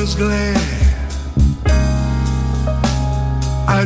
Summer's glare. I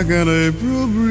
like an April breeze.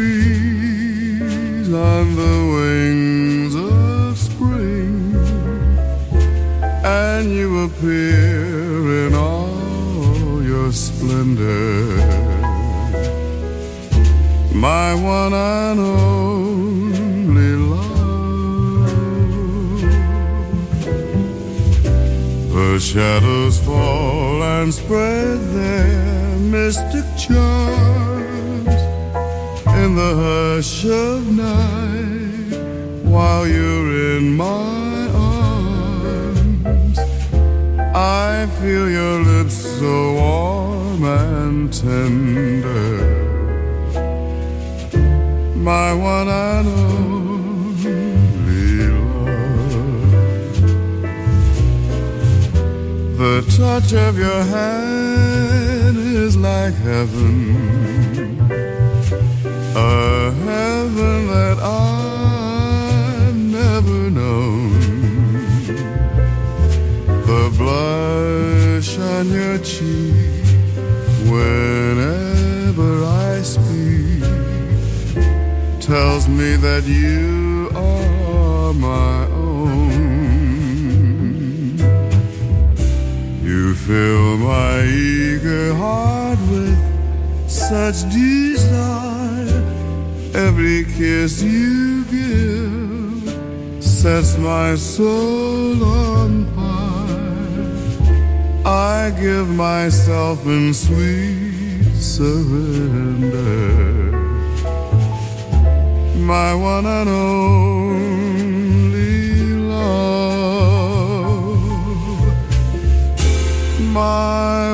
I give myself in sweet surrender. My one and only love. My